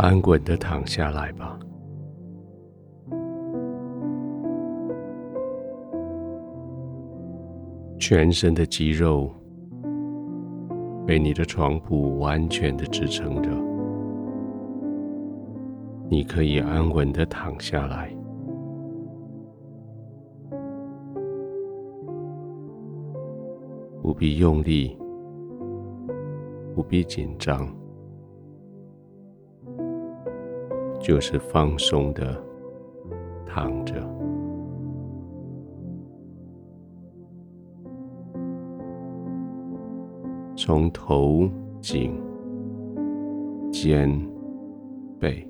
安稳的躺下来吧。全身的肌肉被你的床铺完全的支撑着，你可以安稳的躺下来，不必用力，不必紧张，就是放松的躺着。从头颈、肩、背、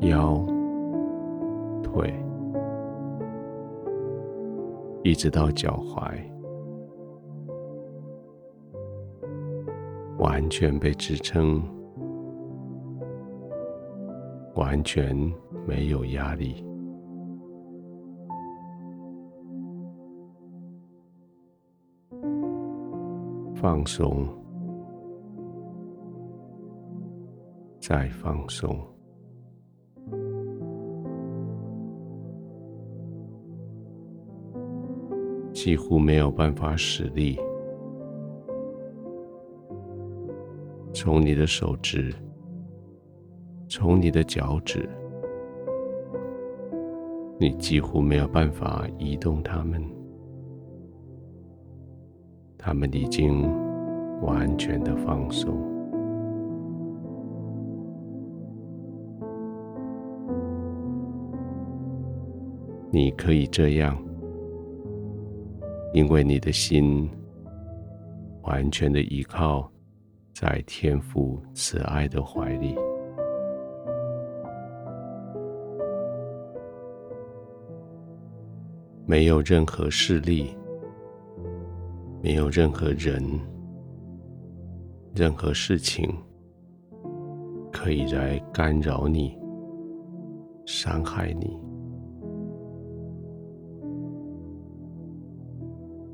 腰、腿，一直到脚踝，完全被支撑，完全没有压力。放松，再放松，几乎没有办法使力。从你的手指，从你的脚趾，你几乎没有办法移动它们。他们已经完全的放松。你可以这样，因为你的心完全的依靠在天父慈爱的怀里，没有任何势力。没有任何人、任何事情可以来干扰你、伤害你。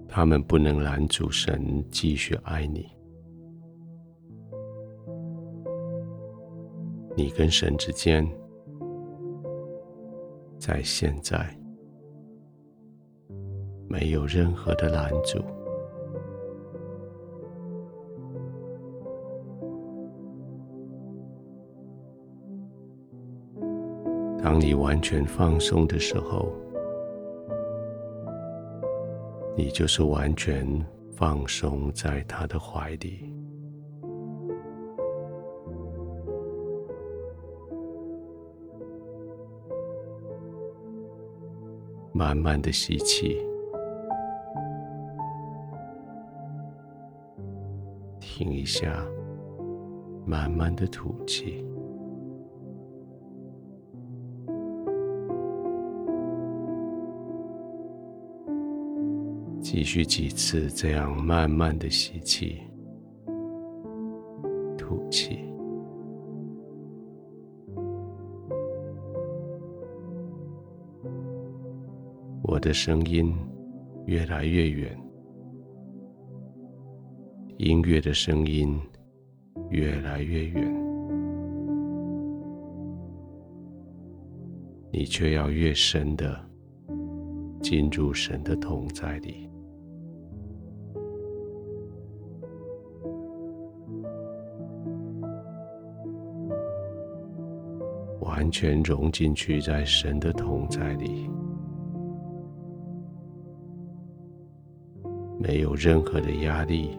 他们不能拦阻神继续爱你。你跟神之间，在现在没有任何的拦阻。当你完全放松的时候，你就是完全放松在他的怀里，慢慢的吸气，停一下，慢慢的吐气。继续几次这样慢慢的吸气、吐气。我的声音越来越远，音乐的声音越来越远，你却要越深的进入神的同在里。完全融进去，在神的同在里，没有任何的压力，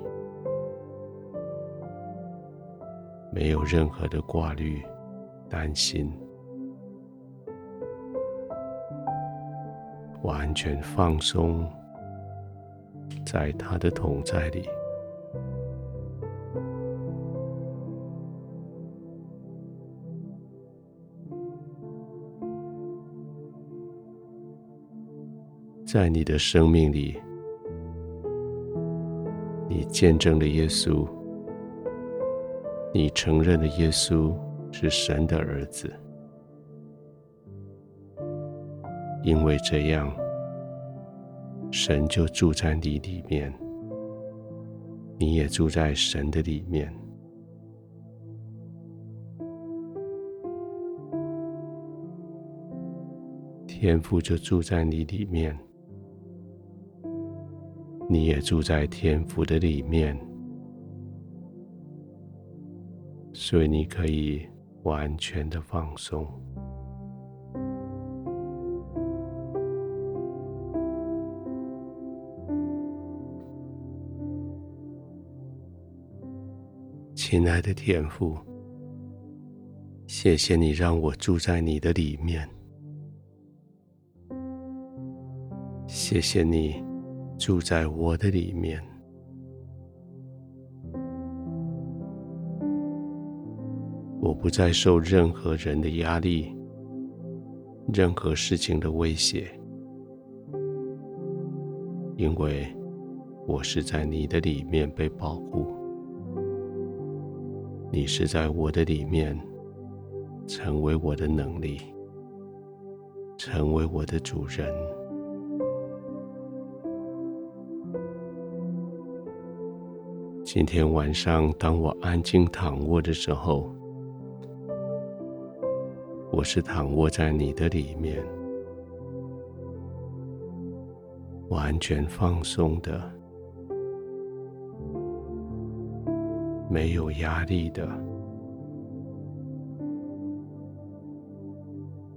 没有任何的挂虑、担心，完全放松在他的同在里。在你的生命里，你见证了耶稣，你承认了耶稣是神的儿子因为这样神就住在你里面你也住在神的里面。天父就住在你里面你也住在天父的里面。所以你可以完全的放松。亲爱的天父，谢谢你让我住在你的里面。谢谢你住在我的里面。我不再受任何人的压力，任何事情的威胁，因为我是在你的里面被保护。你是在我的里面，成为我的能力，成为我的主人。今天晚上，当我安静躺卧的时候，我是躺卧在你的里面，完全放松的。没有压力的，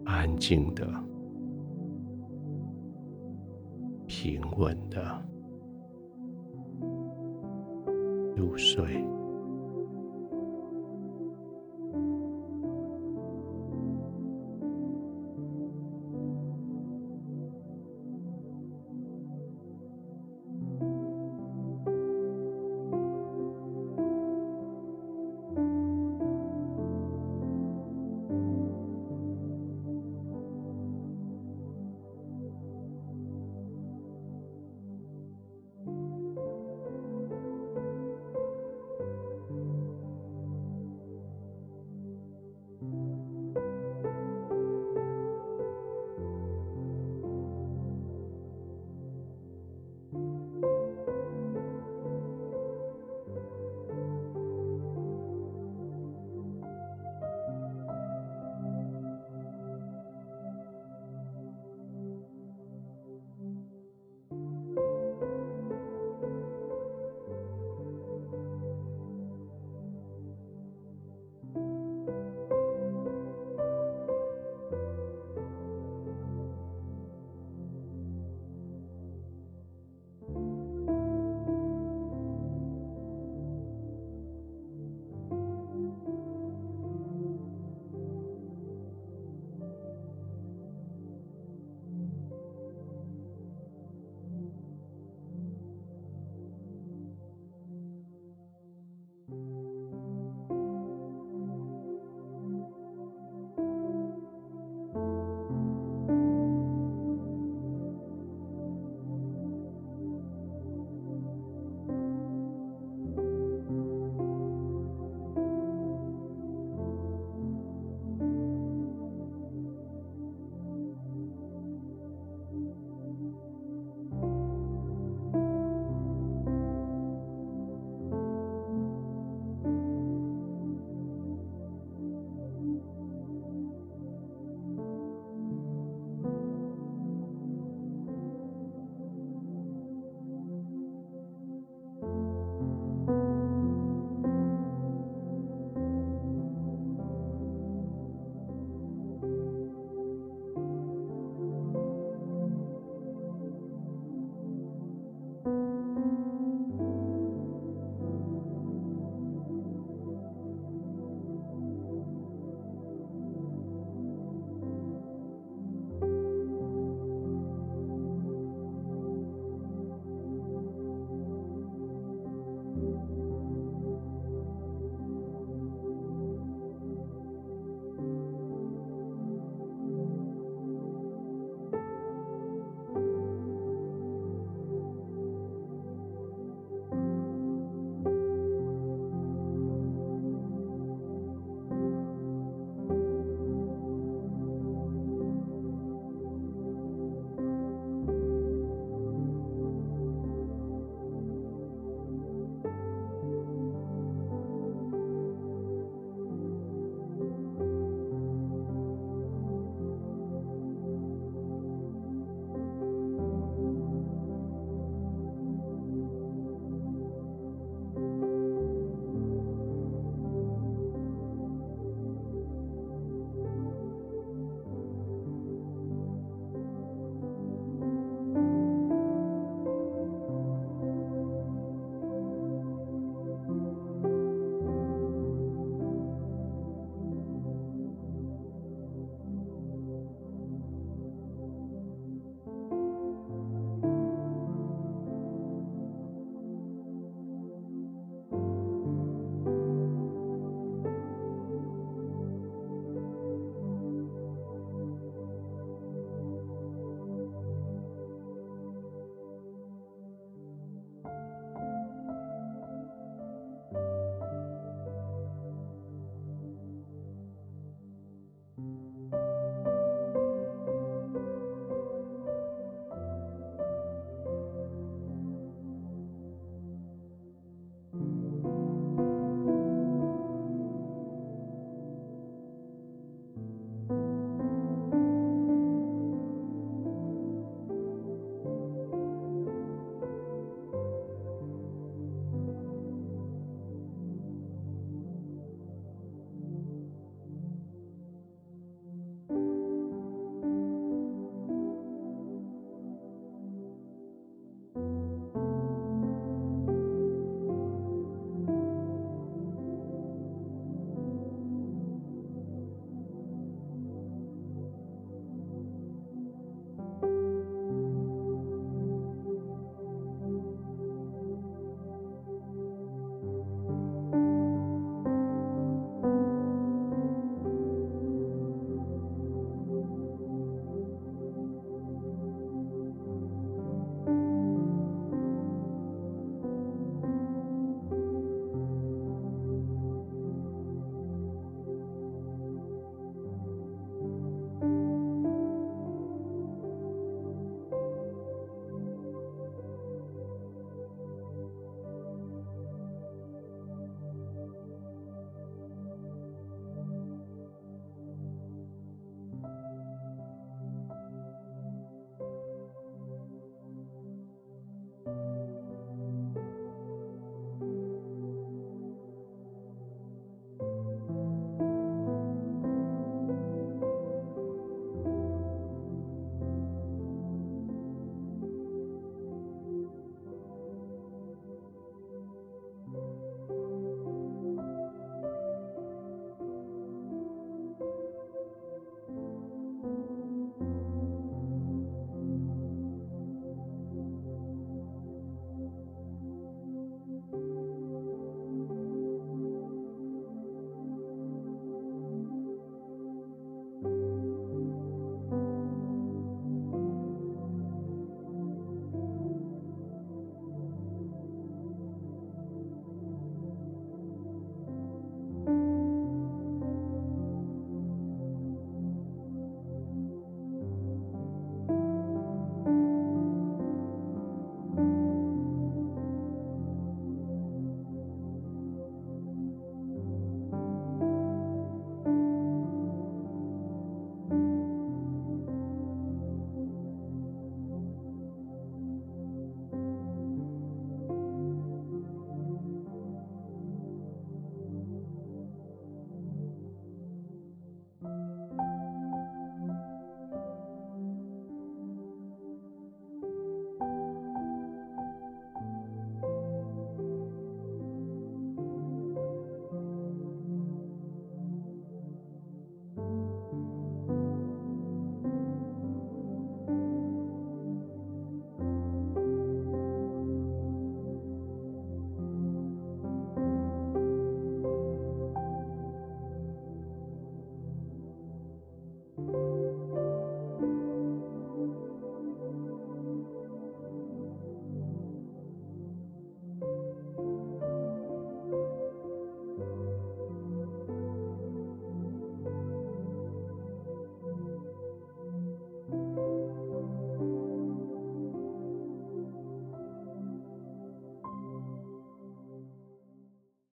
安静的，平稳的入睡。